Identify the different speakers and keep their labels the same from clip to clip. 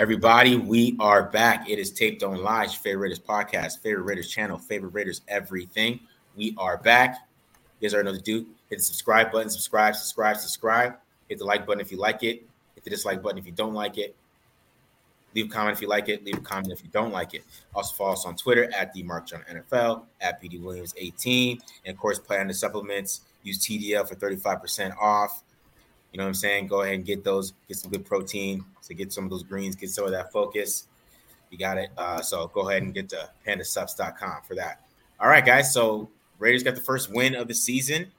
Speaker 1: Everybody, we are back. It is Tape Don't Lie, favorite Raiders podcast, favorite Raiders channel, favorite Raiders everything. We are back. You guys already know the. Hit the subscribe button, subscribe, subscribe, subscribe. Hit the like button if you like it. Hit the dislike button if you don't like it. Leave a comment if you like it. Leave a comment if you don't like it. Also follow us on Twitter at the Mark John NFL, at PD Williams 18. And of course, play on the supplements. Use TDL for 35% off. You know what I'm saying? Go ahead and get those, get some good protein to get some of those greens, get some of that focus. You got it. Uh, so go ahead and get to pandasups.com for that. All right, guys. So Raiders got the first win of the season.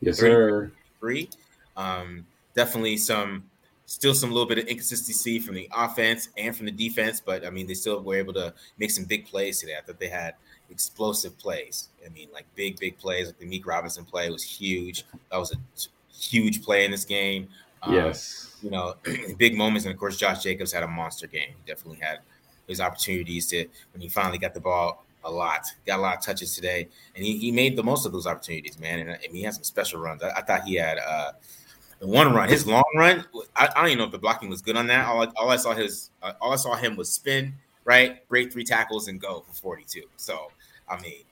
Speaker 2: Yes, sir.
Speaker 1: Three. Um, definitely some, still some little bit of inconsistency from the offense and from the defense, but I mean, they still were able to make some big plays today. I thought they had explosive plays. I mean, like big, big plays. Like the Meek Robertson play was huge. That was a huge play in this game.
Speaker 2: Um, yes.
Speaker 1: You know, big moments. And of course, Josh Jacobs had a monster game. He definitely had his opportunities to, when he finally got the ball a lot, got a lot of touches today. And he, he made the most of those opportunities, man. And, and he had some special runs. I, I thought he had uh, one run, his long run. I, I, don't even know if the blocking was good on that. All I, all I saw his, uh, all I saw him was spin, right, break three tackles and go for 42. So, I mean,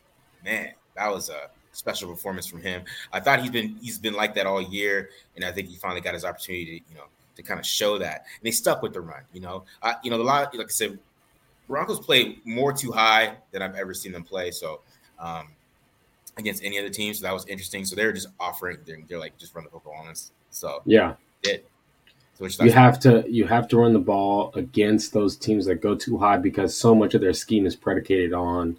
Speaker 1: man, that was a special performance from him. I thought he's been he's been like that all year, and I think he finally got his opportunity to you know to kind of show that. And they stuck with the run. You know, I, you know a lot. Like I said, Broncos play more too high than I've ever seen them play. So. Um, against any other team, so that was interesting. So they're just offering, they're, they're like just run the football on us. So
Speaker 2: yeah,
Speaker 1: did.
Speaker 2: So you have to you have to run the ball against those teams that go too high because so much of their scheme is predicated on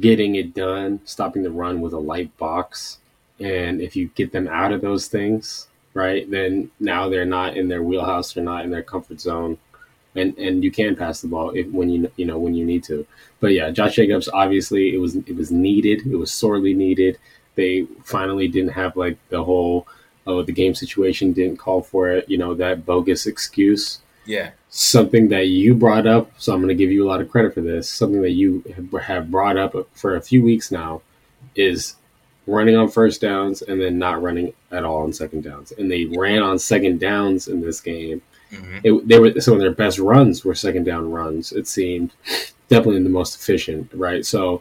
Speaker 2: getting it done, stopping the run with a light box. And if you get them out of those things, right, then now they're not in their wheelhouse, they're not in their comfort zone. And and you can pass the ball if when you you know when you need to. But yeah, Josh Jacobs obviously it was it was needed. It was sorely needed. They finally didn't have like the whole oh the game situation didn't call for it, you know, that bogus excuse.
Speaker 1: Yeah
Speaker 2: something that you brought up. So I'm going to give you a lot of credit for this. Something that you have brought up for a few weeks now is running on first downs and then not running at all on second downs. And they ran on second downs in this game. Mm-hmm. It, they were some of their best runs were second down runs. It seemed definitely the most efficient, right? So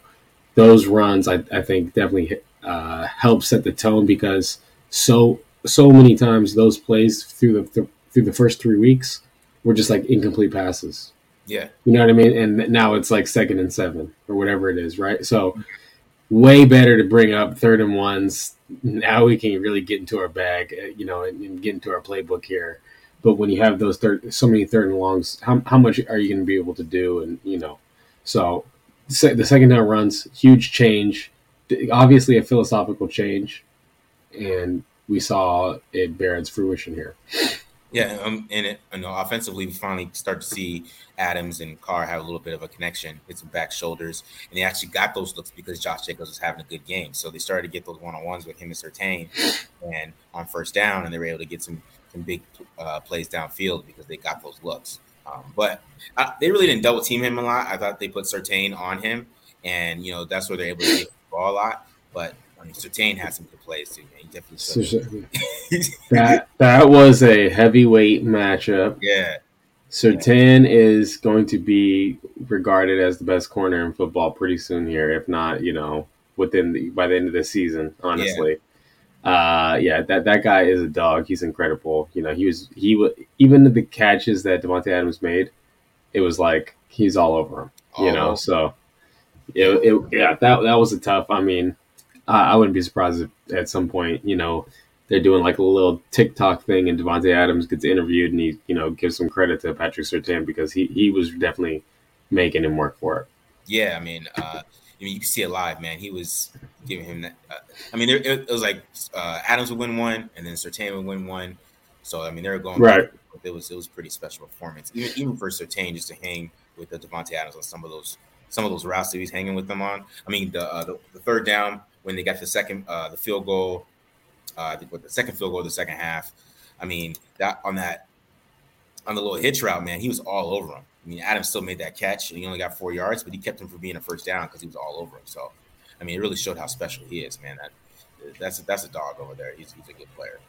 Speaker 2: those runs, I, I think, definitely uh, help set the tone because so so many times those plays through the th- through the first three weeks were just like incomplete passes.
Speaker 1: Yeah.
Speaker 2: You know what I mean? And now it's like second and seven or whatever it is, right? So way better to bring up third and ones. Now we can really get into our bag, uh, you know, and, and get into our playbook here. But when you have those third, so many third and longs, how, how much are you going to be able to do? And, you know, so the second down runs, huge change. Obviously, a philosophical change. And we saw it bear its fruition here.
Speaker 1: Yeah, um, and it, you know, offensively, we finally start to see Adams and Carr have a little bit of a connection, hit some back shoulders, and they actually got those looks because Josh Jacobs was having a good game. So they started to get those one on ones with him and Surtain, and on first down, and they were able to get some some big uh, plays downfield because they got those looks. Um, but uh, they really didn't double team him a lot. I thought they put Surtain on him, and you know that's where they're able to get the ball a lot. But I mean, Surtain had some good plays too. Man. He definitely.
Speaker 2: that that was a heavyweight matchup.
Speaker 1: Yeah.
Speaker 2: Surtain is going to be regarded as the best corner in football pretty soon here, if not, you know, within the by the end of the season. Honestly, yeah. uh, yeah, that that guy is a dog. He's incredible. You know, he was he was even the catches that Davante Adams made, it was like he's all over him. You know, oh. so it, it yeah that that was a tough. I mean, I wouldn't be surprised if at some point, you know, they're doing like a little TikTok thing and Davante Adams gets interviewed and he, you know, gives some credit to Patrick Surtain because he, he was definitely making him work for it.
Speaker 1: Yeah, I mean, uh, I mean, you can see it live, man. He was giving him that. Uh, I mean, there, it, it, was like uh, Adams would win one, and then Surtain would win one. So I mean, they were going
Speaker 2: right.
Speaker 1: It was it was pretty special performance, even even for Surtain just to hang with the Davante Adams on some of those some of those routes that he's hanging with them on. I mean, the uh, the, the, third down when they got the second uh, the field goal, uh, the, the second field goal of the second half. I mean, that on that on the little hitch route, man, he was all over him. I mean, Adams still made that catch, and he only got four yards, but he kept him from being a first down because he was all over him. So, I mean, it really showed how special he is, man. That that's a, that's a dog over there. He's, he's a good player.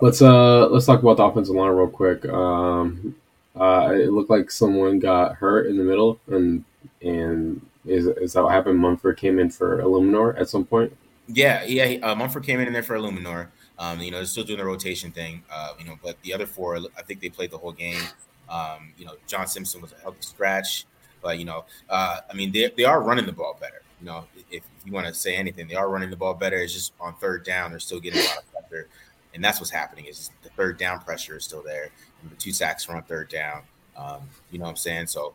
Speaker 2: Let's uh let's talk about the offensive line real quick. Um, uh, it looked like someone got hurt in the middle, and and is is that what happened? Munford came in for Eluemunor at some point.
Speaker 1: Yeah, yeah. Uh, Munford came in there for Eluemunor. Um, you know, they're still doing the rotation thing. Uh, you know, but the other four, I think they played the whole game. Um, you know, John Simpson was a healthy scratch, but you know, uh, I mean, they, they are running the ball better. You know, if, you want to say anything, they are running the ball better. It's just on third down, they're still getting a lot of pressure, and that's what's happening. Is the third down pressure is still there. And the two sacks are on third down. Um, you know what I'm saying? So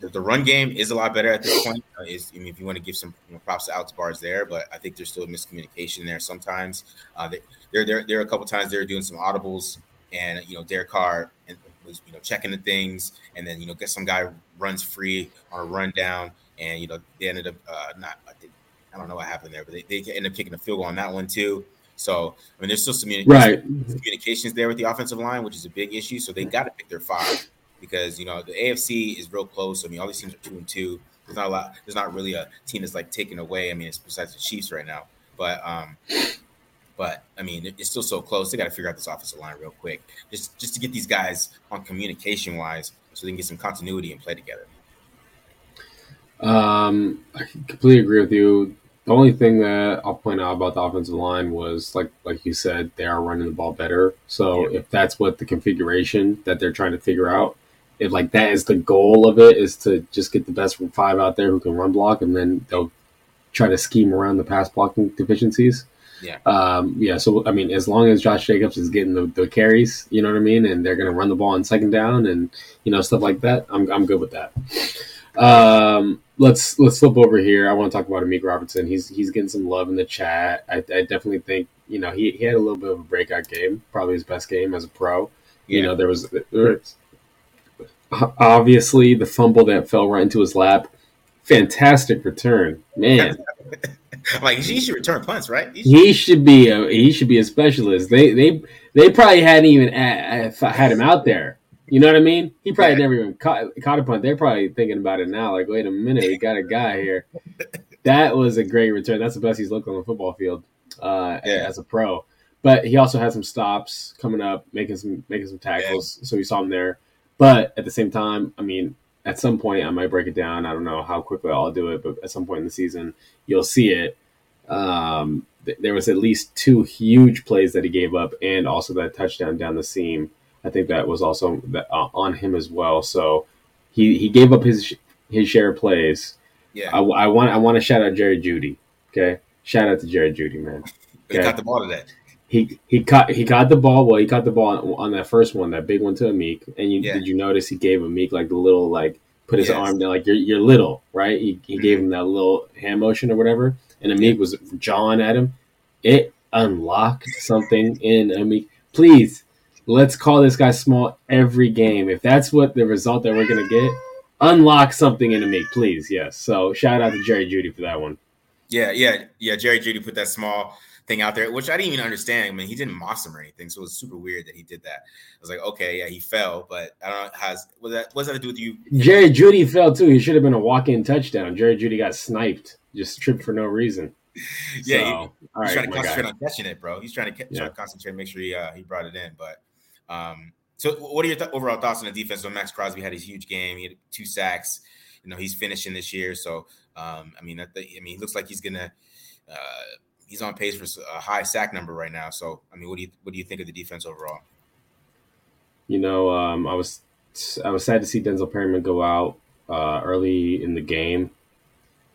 Speaker 1: the, the, run game is a lot better at this point. Uh, is I mean, if you want to give some you know, props to Alex Bars there, but I think there's still a miscommunication there sometimes. Uh, they, there, there, there are a couple times they're doing some audibles, and you know, Derek Carr and was you know checking the things, and then you know get some guy runs free on a rundown, and you know they ended up uh, not. I, think, I don't know what happened there, but they, they ended up kicking a field goal on that one too. So I mean, there's still some
Speaker 2: right.
Speaker 1: communications there with the offensive line, which is a big issue. So they got to pick their five because you know the AFC is real close. I mean, all these teams are two and two. There's not a lot. There's not really a team that's like taken away. I mean, it's besides the Chiefs right now, but um, but I mean, it's still so close. They got to figure out this offensive line real quick, just just to get these guys on communication wise, so they can get some continuity and play together.
Speaker 2: Um, I completely agree with you. The only thing that I'll point out about the offensive line was like like you said, they are running the ball better. So yeah. if that's what the configuration that they're trying to figure out, if like that is the goal of it, is to just get the best five out there who can run block, and then they'll try to scheme around the pass blocking deficiencies.
Speaker 1: Yeah.
Speaker 2: Um, yeah. So I mean, as long as Josh Jacobs is getting the, the carries, you know what I mean, and they're going to run the ball on second down and you know stuff like that, I'm I'm good with that. Um, let's let's flip over here. I want to talk about Amik Robertson. He's he's getting some love in the chat. I, I definitely think you know he, he had a little bit of a breakout game, probably his best game as a pro. You know, there was, there was obviously the fumble that fell right into his lap. Fantastic return, man.
Speaker 1: like he should return punts, right?
Speaker 2: He should, he should, be a he should be a specialist. They they they probably hadn't even had him out there. You know what I mean? He probably yeah. never even caught, caught a punt. They're probably thinking about it now. Like, wait a minute, we got a guy here. that was a great return. That's the best he's looked on the football field uh, yeah. as a pro. But he also had some stops coming up, making some making some tackles. Yeah. So we saw him there. But at the same time, I mean, at some point I might break it down. I don't know how quickly I'll do it, but at some point in the season, you'll see it. Um, th- there was at least two huge plays that he gave up, and also that touchdown down the seam. I think that was also that, uh, on him as well. So he, he gave up his his share of plays.
Speaker 1: Yeah,
Speaker 2: I, I want I want to shout out Jerry Jeudy. Okay, shout out to Jerry Jeudy, man.
Speaker 1: Okay? He got the ball today
Speaker 2: he he caught he caught the ball. Well, he caught the ball on, on that first one, that big one to Amik. And you, yeah. did you notice he gave Amik like the little like put his yes. arm down like you're you're little, right? He, he mm-hmm. gave him that little hand motion or whatever, and Amik was jawing at him. It unlocked something in Amik. Please, let's call this guy small every game. If that's what the result that we're gonna get, unlock something in Amik, please. Yes. So shout out to Jerry Jeudy for that one.
Speaker 1: Yeah, yeah, yeah. Jerry Jeudy put that small thing out there, which I didn't even understand. I mean, he didn't moss him or anything, so it was super weird that he did that. I was like, okay, yeah, he fell, but I don't know has was that what's that to do with you?
Speaker 2: Jerry Jeudy fell too. He should have been a walk-in touchdown. Jerry Jeudy got sniped, just tripped for no reason.
Speaker 1: yeah, so, he, he's right, trying to concentrate guy. on catching it, bro. He's trying to, yeah. trying to concentrate, make sure he uh, he brought it in. But um, so what are your th- overall thoughts on the defense? So Maxx Crosby had his huge game. He had two sacks. You know, he's finishing this year. So um, I mean, I, th- I mean, he looks like he's gonna. Uh, he's on pace for a high sack number right now. So, I mean, what do you what do you think of the defense overall?
Speaker 2: You know, um, I was I was sad to see Denzel Perryman go out uh, early in the game.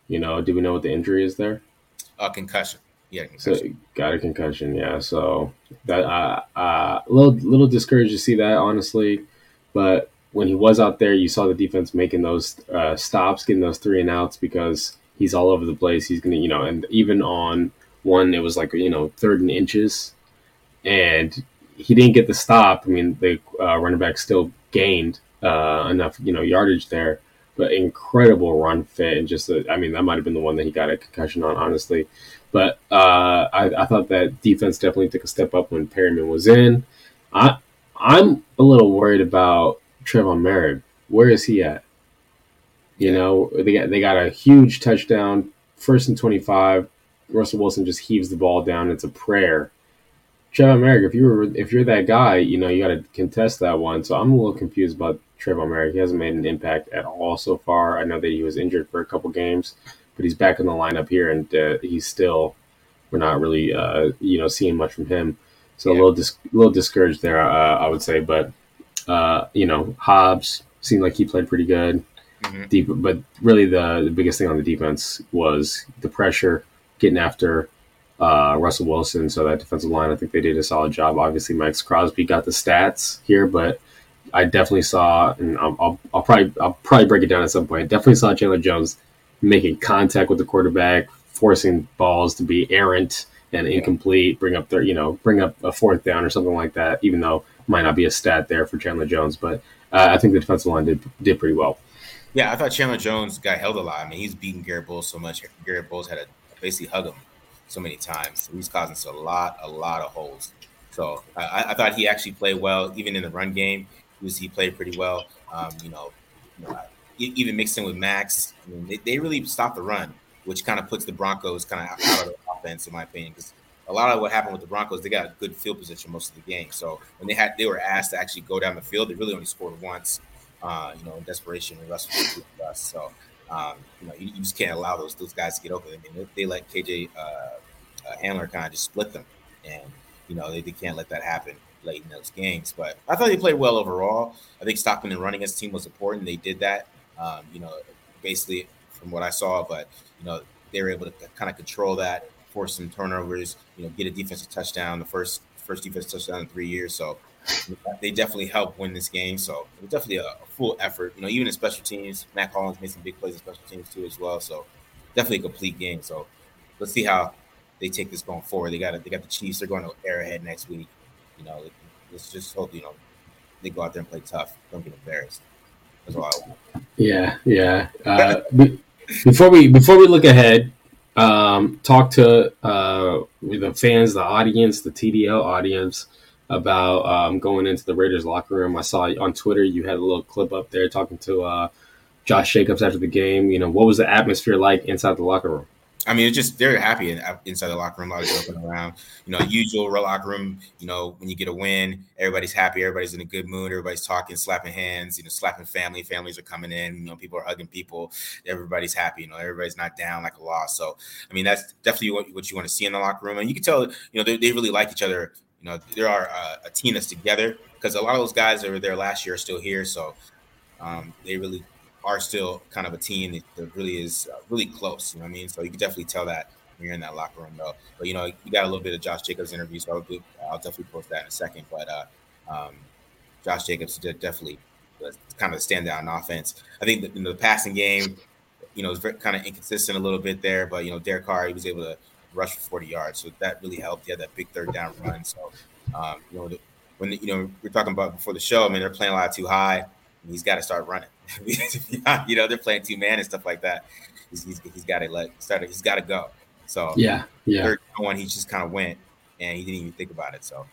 Speaker 2: You know, do we know what the injury is there?
Speaker 1: Uh, concussion. Yeah,
Speaker 2: concussion. So got a concussion. Yeah, so that uh, uh, a little little discouraged to see that honestly, but when he was out there, you saw the defense making those uh, stops, getting those three and outs because he's all over the place. He's gonna, you know, and even on one, it was like you know third and inches, and he didn't get the stop. I mean, the uh, running back still gained uh, enough, you know, yardage there, but incredible run fit and just, a, I mean, that might have been the one that he got a concussion on, honestly. But uh, I, I, thought that defense definitely took a step up when Perryman was in. I I'm a little worried about Tre'von Moehrig. Where is he at? You know, they got they got a huge touchdown, first and twenty five. Russell Wilson just heaves the ball down. It's a prayer. Tre'von Moehrig, if you were if you're that guy, you know you got to contest that one. So I'm a little confused about Tre'von Moehrig. He hasn't made an impact at all so far. I know that he was injured for a couple games, but he's back in the lineup here, and uh, he's still we're not really uh, you know seeing much from him. So yeah. a little dis- little discouraged there, uh, I would say. But uh, you know, Hobbs seemed like he played pretty good. Mm-hmm. Deep, but really the, the biggest thing on the defense was the pressure, getting after uh, Russell Wilson. So that defensive line, I think they did a solid job. Obviously, Maxx Crosby got the stats here, but I definitely saw, and I'll, I'll, I'll, probably I'll probably break it down at some point. Definitely saw Chandler Jones making contact with the quarterback, forcing balls to be errant and incomplete, bring up their you know bring up a fourth down or something like that. Even though might not be a stat there for Chandler Jones, but uh, I think the defensive line did did pretty well.
Speaker 1: Yeah, I thought Chandler Jones got held a lot. I mean, he's beating Garett Bolles so much. Garett Bolles had to basically hug him so many times. He's causing us a lot, a lot of holes. So I, I, thought he actually played well, even in the run game He, was he played pretty well. Um, you know, even mixing with Max, I mean, they, they really stopped the run, which kind of puts the Broncos kind of out of the offense, in my opinion, because a lot of what happened with the Broncos, they got a good field position most of the game. So when they had, they were asked to actually go down the field, they really only scored once. Uh, you know, in desperation, and Russell us. So um, you know, you, you, just can't allow those those guys to get open. I mean, they, they let KJ uh, uh, Hamler kind of just split them, and you know they, they can't let that happen late in those games. But I thought they played well overall. I think stopping and running as a team was important. They did that. Um, you know, basically from what I saw, but you know they were able to kind of control that, force some turnovers. You know, get a defensive touchdown, the first first defensive touchdown in three years. So they definitely helped win this game. So it was definitely a, a, full effort. You know, even in special teams, Matt Collins made some big plays in special teams too as well. So definitely a complete game. So let's see how they take this going forward. They got they got the Chiefs. They're going to Arrowhead next week you know, let's just hope you know they go out there and play tough. Don't get embarrassed. That's all.
Speaker 2: Yeah, yeah. Uh, before we before we look ahead, um, talk to uh, the fans, the audience, the TDL audience about um, going into the Raiders locker room. I saw on Twitter you had a little clip up there talking to uh, Josh Jacobs after the game. You know, what was the atmosphere like inside the locker room?
Speaker 1: I mean, it's just they're happy inside the locker room, a lot of joking around. You know, usual locker room. You know, when you get a win, everybody's happy, everybody's in a good mood, everybody's talking, slapping hands. You know, slapping family. Families are coming in. You know, people are hugging people. Everybody's happy. You know, everybody's not down like a loss. So, I mean, that's definitely what, what you want to see in the locker room, and you can tell. You know, they, they really like each other. You know, there are uh, a team that's together because a lot of those guys that were there last year are still here. So, um, they really are still kind of a team that really is uh, really close. You know what I mean? So you can definitely tell that when you're in that locker room, though. But you know, you got a little bit of Josh Jacobs interview, so I'll, do, I'll definitely post that in a second. But uh, um, Josh Jacobs did definitely kind of stand out in offense. I think in the passing game, you know, was kind of inconsistent a little bit there, but you know, Derek Carr he was able to rush for 40 yards, so that really helped. He had that big third down run. So, um, you know, the, when the, you know we're talking about before the show, I mean, they're playing a lot too high. He's got to start running. you know, they're playing two man and stuff like that. He's, he's, he's got to let start. He's got to go. So
Speaker 2: yeah, yeah.
Speaker 1: Third one, he just kind of went and he didn't even think about it. So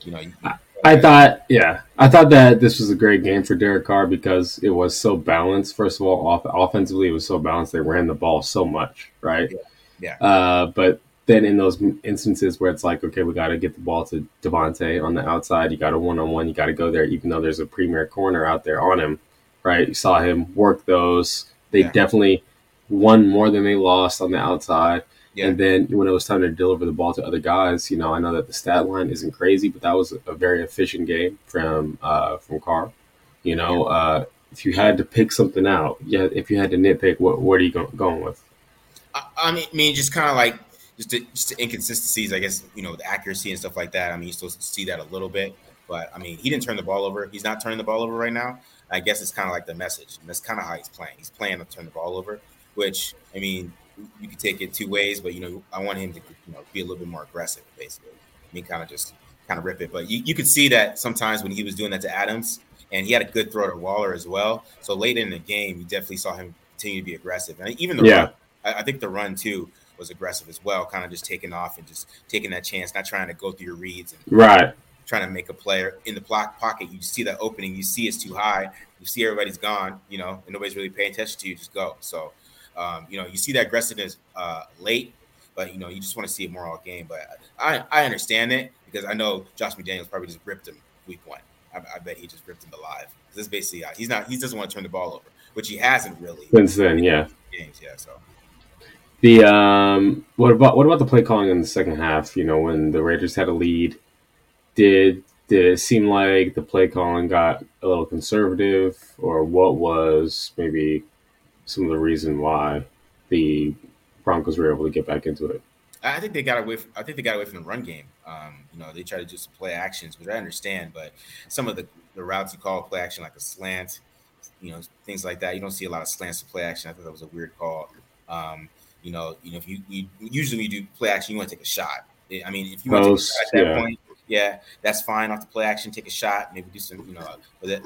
Speaker 1: you know, you,
Speaker 2: I, I thought, yeah, I thought that this was a great game for Derek Carr because it was so balanced. First of all, off, offensively, it was so balanced. They ran the ball so much, right?
Speaker 1: Yeah.
Speaker 2: Yeah. Uh, but then in those instances where it's like, okay, we got to get the ball to Davante on the outside. You got a one on one. You got to go there, even though there's a premier corner out there on him right? You saw him work those. They yeah. definitely won more than they lost on the outside. Yeah. And then when it was time to deliver the ball to other guys, you know, I know that the stat line isn't crazy, but that was a very efficient game from uh, from Carr. You know, yeah. uh, if you had to pick something out, yeah, if you had to nitpick, what what are you go- going with?
Speaker 1: I, I mean, just kind of like just the, just the inconsistencies, I guess. You know, the accuracy and stuff like that. I mean, you still see that a little bit. But I mean, he didn't turn the ball over. He's not turning the ball over right now. I guess it's kind of like the message, and that's kind of how he's playing. He's playing to turn the ball over, which I mean, you could take it two ways, but you know, I want him to you know be a little bit more aggressive, basically. I mean, kind of just kind of rip it. But you, you could see that sometimes when he was doing that to Adams, and he had a good throw to Waller as well. So late in the game, you definitely saw him continue to be aggressive, and even the yeah. run, I, I think the run too was aggressive as well, kind of just taking off and just taking that chance, not trying to go through your reads and
Speaker 2: right
Speaker 1: trying to make a player in the block pocket. You see that opening, you see it's too high, you see everybody's gone, you know, and nobody's really paying attention to you. Just go. So, um, you know, you see that aggressiveness uh, late, but you know, you just want to see it more all game. But I I understand it because I know Josh McDaniels probably just ripped him week one. I, I bet he just ripped him alive. This is basically uh, he's not he doesn't want to turn the ball over, which he hasn't really
Speaker 2: since then. Yeah,
Speaker 1: games. Yeah, so.
Speaker 2: The um, what about what about the play calling in the second half? You know, when the Raiders had a lead, did did it seem like the play calling got a little conservative, or what was maybe some of the reason why the Broncos were able to get back into it?
Speaker 1: I think they got away. From, I think they got away from the run game. Um, you know, they try to just play actions, which I understand. But some of the, the routes you call play action, like a slant, you know, things like that. You don't see a lot of slants to play action. I thought that was a weird call. Um, you know, you know, if you, you usually you do play action, you want to take a shot. Eh, I mean, if you want to take a shot at that yeah. point, yeah, that's fine. Off the play action, take a shot, maybe do some, you know,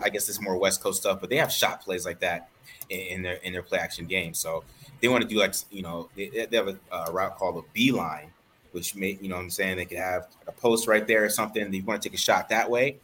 Speaker 1: I guess it's more West Coast stuff, but they have shot plays like that in, their in their play action game. So they want to do like, you know, they, they have a, a route called a beeline, which may, you know, I'm saying they could have a post right there or something. They want to take a shot that way.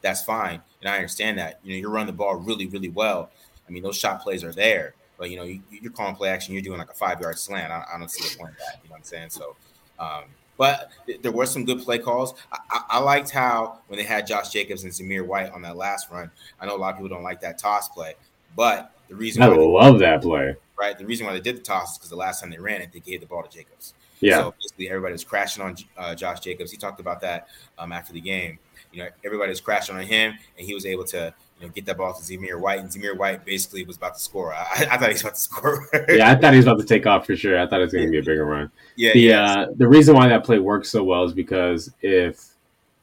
Speaker 1: That's fine, and I understand that. You know, you're running the ball really, really well. I mean, those shot plays are there, but you know, you, are calling play action. You're doing like a five yard slant. I, I, don't see the point of that. You know what I'm saying? So. Um, but there were some good play calls. I, I, liked how when they had Josh Jacobs and Zamir White on that last run. I know a lot of people don't like that toss play, but the reason
Speaker 2: I love that play.
Speaker 1: Right, the reason why they did the toss is because the last time they ran it, they gave the ball to Jacobs.
Speaker 2: Yeah.
Speaker 1: So basically, everybody was crashing on uh, Josh Jacobs. He talked about that um, after the game. You know, everybody was crashing on him, and he was able to you know, get that ball to Zamir White, and Zamir White basically was about to score. I, I thought he was about to score.
Speaker 2: yeah, I thought he was about to take off for sure. I thought it was going to be a bigger run.
Speaker 1: Yeah.
Speaker 2: The
Speaker 1: yeah.
Speaker 2: Uh, the reason why that play works so well is because if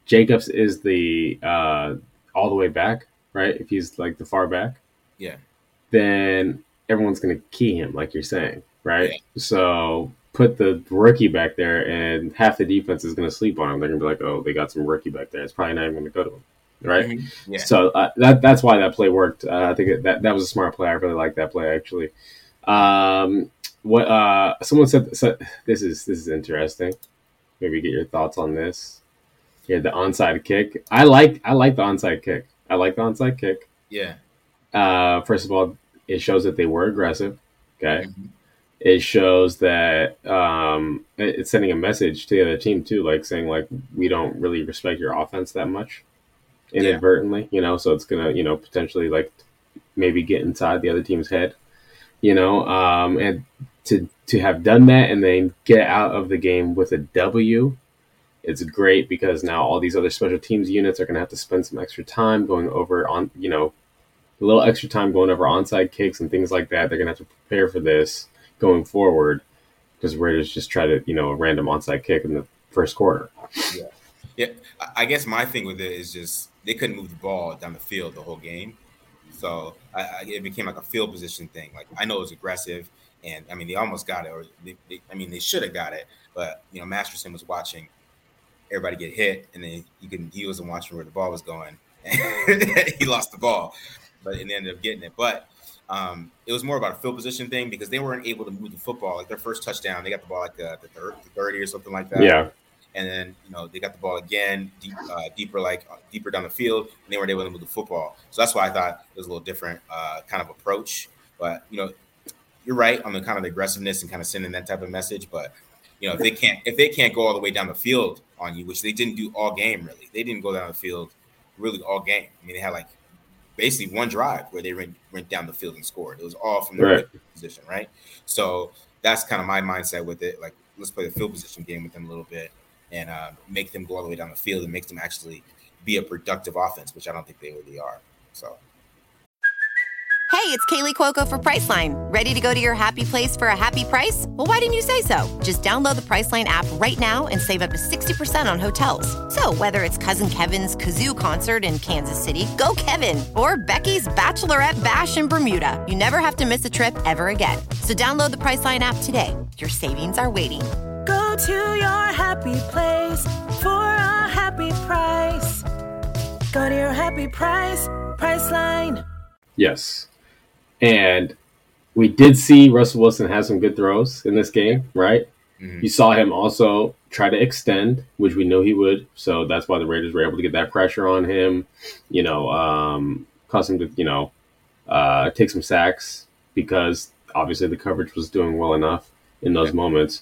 Speaker 2: Jacobs is the uh, all the way back, right? If he's like the far back,
Speaker 1: yeah,
Speaker 2: then everyone's going to key him, like you're saying, right? Yeah. So put the rookie back there, and half the defense is going to sleep on him. They're going to be like, "Oh, they got some rookie back there. It's probably not even going to go to him." Right? Mm-hmm. Yeah. So uh, that that's why that play worked. Uh, I think it, that that was a smart play. I really like that play actually. Um, what uh, someone said, said this is this is interesting. Maybe get your thoughts on this. Yeah, the onside kick. I like I like the onside kick. I like the onside kick.
Speaker 1: Yeah.
Speaker 2: Uh, first of all, it shows that they were aggressive. Okay. Mm-hmm. It shows that um, it's sending a message to the other team too, like saying like we don't really respect your offense that much inadvertently, yeah. you know, so it's gonna, you know, potentially like maybe get inside the other team's head, you know, um, and to to have done that and then get out of the game with a W, it's great because now all these other special teams units are gonna have to spend some extra time going over on, you know, a little extra time going over onside kicks and things like that. They're gonna have to prepare for this going forward because Raiders just try to, you know, a random onside kick in the first quarter.
Speaker 1: Yeah. Yeah, I guess my thing with it is just they couldn't move the ball down the field the whole game, so I, I, it became like a field position thing. Like I know it was aggressive, and I mean they almost got it, or they, they, I mean they should have got it, but you know Masterson was watching everybody get hit, and then he could he wasn't watching where the ball was going, and he lost the ball, but and they ended up getting it. But um, it was more about a field position thing because they weren't able to move the football. Like their first touchdown, they got the ball like the, the, third, the 30 or something like that.
Speaker 2: Yeah
Speaker 1: and then you know they got the ball again deep, uh, deeper like uh, deeper down the field and they weren't able to move the football. So that's why i thought it was a little different uh, kind of approach. But you know you're right on the kind of the aggressiveness and kind of sending that type of message but you know if they can't if they can't go all the way down the field on you which they didn't do all game really they didn't go down the field really all game. I mean they had like basically one drive where they went, went down the field and scored. It was all from their right. position right? So that's kind of my mindset with it. Like let's play the field position game with them a little bit and uh, make them go all the way down the field and make them actually be a productive offense, which I don't think they really are. So.
Speaker 3: Hey, it's Kaley Cuoco for Priceline. Ready to go to your happy place for a happy price? Well, why didn't you say so? Just download the Priceline app right now and save up to 60% on hotels. So, whether it's Cousin Kevin's Kazoo concert in Kansas City, go Kevin, or Becky's Bachelorette Bash in Bermuda, you never have to miss a trip ever again. So, download the Priceline app today. Your savings are waiting.
Speaker 4: Go to your happy place for a happy price. Go to your happy price, Priceline.
Speaker 2: Yes. And we did see Russell Wilson have some good throws in this game, right? Mm-hmm. You saw him also try to extend, which we knew he would. So that's why the Raiders were able to get that pressure on him, you know, um, cause him to, you know, uh, take some sacks because obviously the coverage was doing well enough in those yeah. moments.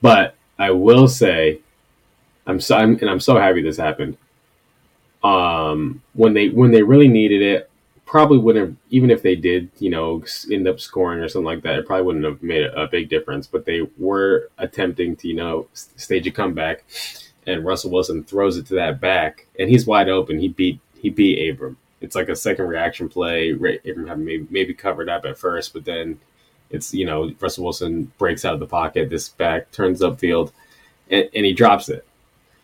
Speaker 2: But I will say, I'm so, I'm, and I'm so happy this happened. Um, when they when they really needed it, probably wouldn't have, even if they did, you know, end up scoring or something like that, it probably wouldn't have made a, big difference. But they were attempting to, you know, stage a comeback, and Russell Wilson throws it to that back, and he's wide open. He beat he beat Abram. It's like a second reaction play. Abram had maybe, maybe covered up at first, but then it's you know Russell Wilson breaks out of the pocket, this back turns upfield, and, and he drops it.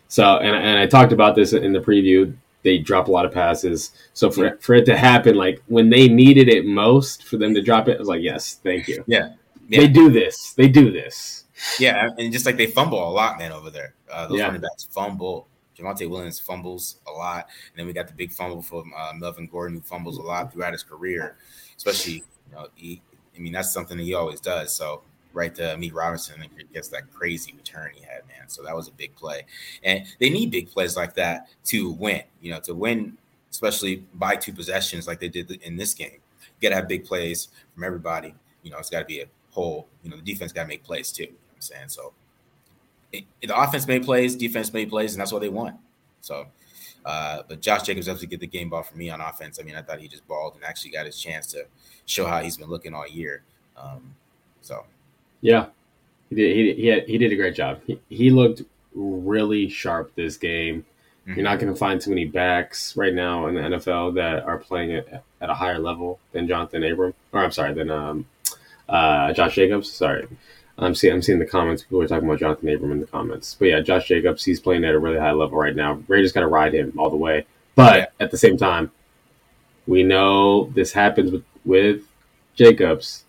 Speaker 2: So and and I talked about this in the preview they drop a lot of passes. So for for it to happen, like when they needed it most, for them to drop it, I was like, yes, thank you.
Speaker 1: Yeah,
Speaker 2: yeah. they do this. They do this.
Speaker 1: Yeah, and just like they fumble a lot, man, over there. Uh, those yeah. running backs fumble. Javonte Williams fumbles a lot, and then we got the big fumble from uh, Melvin Gordon, who fumbles a lot throughout his career. Especially, you know, he, I mean, that's something that he always does. So right to Meek Robertson and gets that crazy return he had, man. So that was a big play. And they need big plays like that to win, you know, to win, especially by two possessions like they did in this game. You got to have big plays from everybody. You know, it's got to be a whole, you know, the defense got to make plays too. You know I'm saying? So it, the offense made plays, defense made plays, and that's what they want. So, uh, but Josh Jacobs definitely get the game ball for me on offense. I mean, I thought he just balled and actually got his chance to show how he's been looking all year. Um, so
Speaker 2: yeah, he did. He he, had, he did a great job. He, he looked really sharp this game. Mm-hmm. You're not going to find too many backs right now in the NFL that are playing at, at a higher level than Jonathan Abram, or I'm sorry, than um, uh, Josh Jacobs. Sorry, I'm seeing I'm seeing the comments. People are talking about Jonathan Abram in the comments, but yeah, Josh Jacobs, he's playing at a really high level right now. Raiders got to ride him all the way, but at the same time, we know this happens with with Jacobs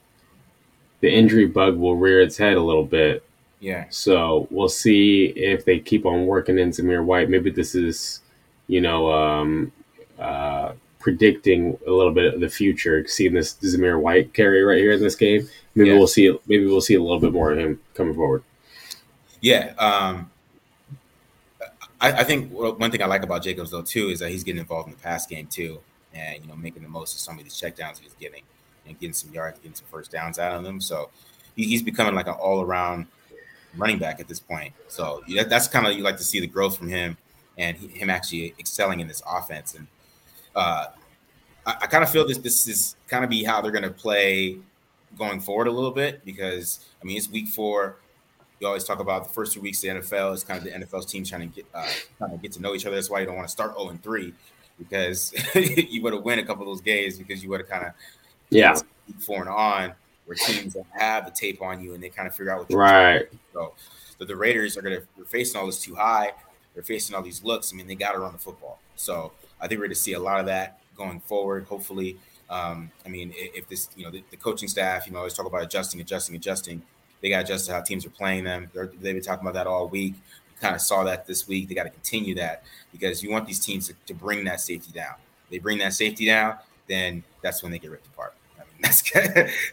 Speaker 2: the injury bug will rear its head a little bit.
Speaker 1: Yeah.
Speaker 2: So we'll see if they keep on working in Zamir White. Maybe this is, you know, um, uh, predicting a little bit of the future. Seeing this Zamir White carry right here in this game, maybe yeah. we'll see. Maybe we'll see a little bit more of him coming forward.
Speaker 1: Yeah. Um, I, I think one thing I like about Jacobs though too is that he's getting involved in the pass game too, and you know making the most of some of these checkdowns he's getting and getting some yards, getting some first downs out of them. So he, he's becoming like an all around running back at this point. So yeah, that's kind of you like to see the growth from him and he, him actually excelling in this offense. And uh, I, I kind of feel this this is kind of be how they're going to play going forward a little bit because I mean it's week four. You always talk about the first two weeks of the NFL. It's kind of the NFL's team trying to get uh, trying to get to know each other. That's why you don't want to start 0 and 3 because you would have win a couple of those games because you would have kind of
Speaker 2: yeah
Speaker 1: four and on where teams have the tape on you and they kind of figure out what
Speaker 2: right.
Speaker 1: So, so the Raiders are going to they're facing all this too high. They're facing all these looks. I mean, they got to run the football. So I think we're going to see a lot of that going forward. Hopefully, um, I mean, if this you know the, the, coaching staff, you know, always talk about adjusting, adjusting, adjusting. They got to adjust to how teams are playing them. they have been talking about that all week. We kind of saw that this week. They got to continue that because you want these teams to, to bring that safety down. They bring that safety down, then that's when they get ripped apart. I mean, that's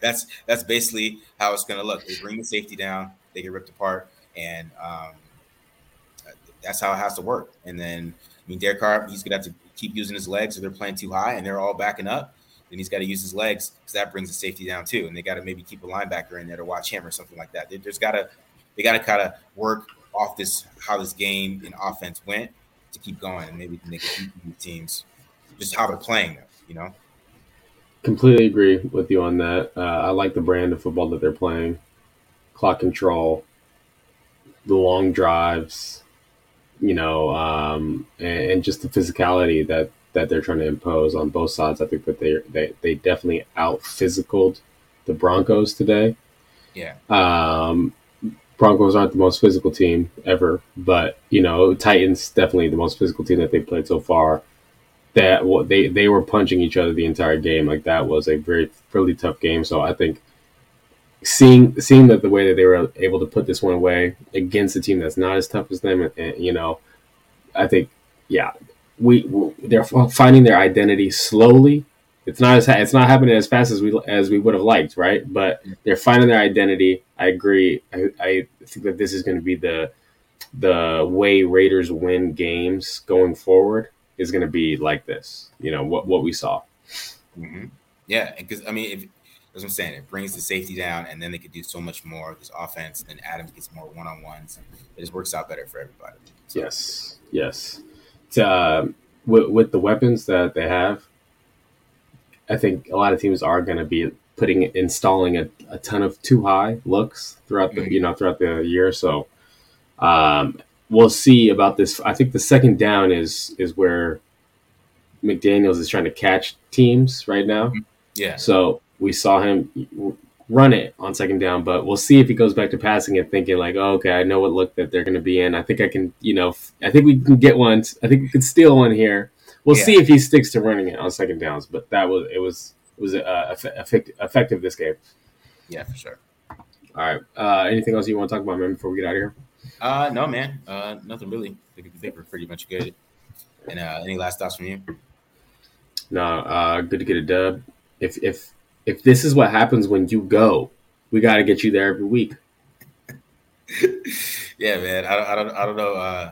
Speaker 1: that's that's basically how it's going to look. They bring the safety down, they get ripped apart, and um, that's how it has to work. And then, I mean, Derek Carr, he's going to have to keep using his legs if they're playing too high and they're all backing up. Then he's got to use his legs because that brings the safety down too. And they got to maybe keep a linebacker in there to watch him or something like that. They, there's got to they got to kind of work off this how this game in offense went to keep going, and maybe beat teams just how they're playing them. You know.
Speaker 2: Completely agree with you on that. Uh, I like the brand of football that they're playing. Clock control, the long drives, you know, um, and, and, just the physicality that that they're trying to impose on both sides. I think that they they they definitely out physicaled the Broncos today.
Speaker 1: Yeah.
Speaker 2: Um, Broncos aren't the most physical team ever, but you know, Titans definitely the most physical team that they played so far. That what they they were punching each other the entire game. Like that was a very really tough game. So I think seeing seeing that the way that they were able to put this one away against a team that's not as tough as them, and, and you know, I think yeah, we, we they're finding their identity slowly. It's not as it's not happening as fast as we as we would have liked, right? But they're finding their identity. I agree. I, I think that this is going to be the the way Raiders win games going forward is going to be like this. You know what what we saw.
Speaker 1: Mm-hmm. Yeah, because I mean, if that's what I'm saying, it brings the safety down, and then they could do so much more this offense. Then Adams gets more one on ones. It just works out better for everybody.
Speaker 2: So. Yes, yes. Uh, with, with the weapons that they have, I think a lot of teams are going to be putting installing a, a ton of too high looks throughout the mm-hmm. you know throughout the year. So um, we'll see about this. I think the second down is is where McDaniel's is trying to catch teams right now. Mm-hmm.
Speaker 1: Yeah.
Speaker 2: So we saw him run it on second down, but we'll see if he goes back to passing it, thinking like, oh, okay, I know what look that they're going to be in. I think I can, you know, I think we can get one. I think we can steal one here. We'll yeah. see if he sticks to running it on second downs. But that was it was it was uh, effective, effective this game.
Speaker 1: Yeah, for sure.
Speaker 2: All right. Uh, anything else you want to talk about, man, before we get out of here?
Speaker 1: Uh, no, man. Uh, nothing really. I think, I think we're pretty much good. And uh, any last thoughts from you?
Speaker 2: No. Uh, good to get a dub. If if if this is what happens when you go, we got to get you there every week.
Speaker 1: yeah, man. I don't, I don't, I don't know. Uh,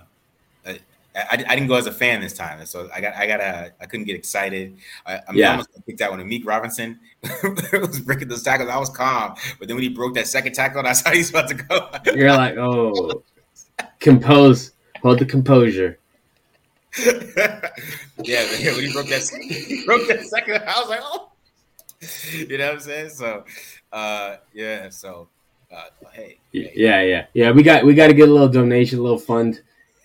Speaker 1: I, I, didn't go as a fan this time, so I got, I got, I couldn't get excited. I, I mean, yeah. I almost picked out when Meek Robertson was breaking those tackles. I was calm, but then when he broke that second tackle, that's how he's about to go.
Speaker 2: You're like, oh, compose, hold the composure.
Speaker 1: yeah, yeah, when he broke that, broke that second, I was like, oh. you know what I'm saying? So, uh, yeah. So, uh, hey,
Speaker 2: hey, yeah, yeah, yeah. We got we got to get a little donation, a little fund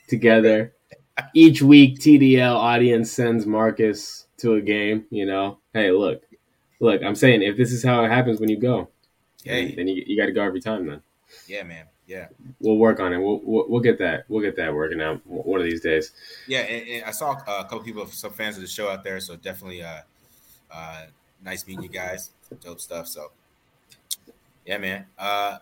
Speaker 2: together. Each week, TDL audience sends Marcus to a game. You know, hey, look, look. I'm saying if this is how it happens when you go, hey, then you, you got to go every time. Then,
Speaker 1: yeah, man. Yeah,
Speaker 2: we'll work on it. We'll, we'll, we'll get that. We'll get that working out one of these days.
Speaker 1: Yeah, and, and I saw a couple people, some fans of the show out there. So definitely, uh, uh, nice meeting you guys. Dope stuff. So, yeah, man. Uh,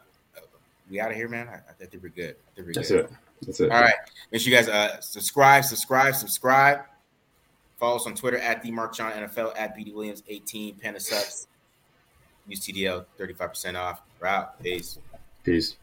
Speaker 1: we out of here, man. I, I think we're good. I think we're
Speaker 2: That's
Speaker 1: good.
Speaker 2: it. That's it.
Speaker 1: All right. Make sure you guys uh subscribe, subscribe, subscribe. Follow us on Twitter at the Mark John NFL at BD Williams 18. Panda subs. Use TDL 35% off. We're out. Peace.
Speaker 2: Peace.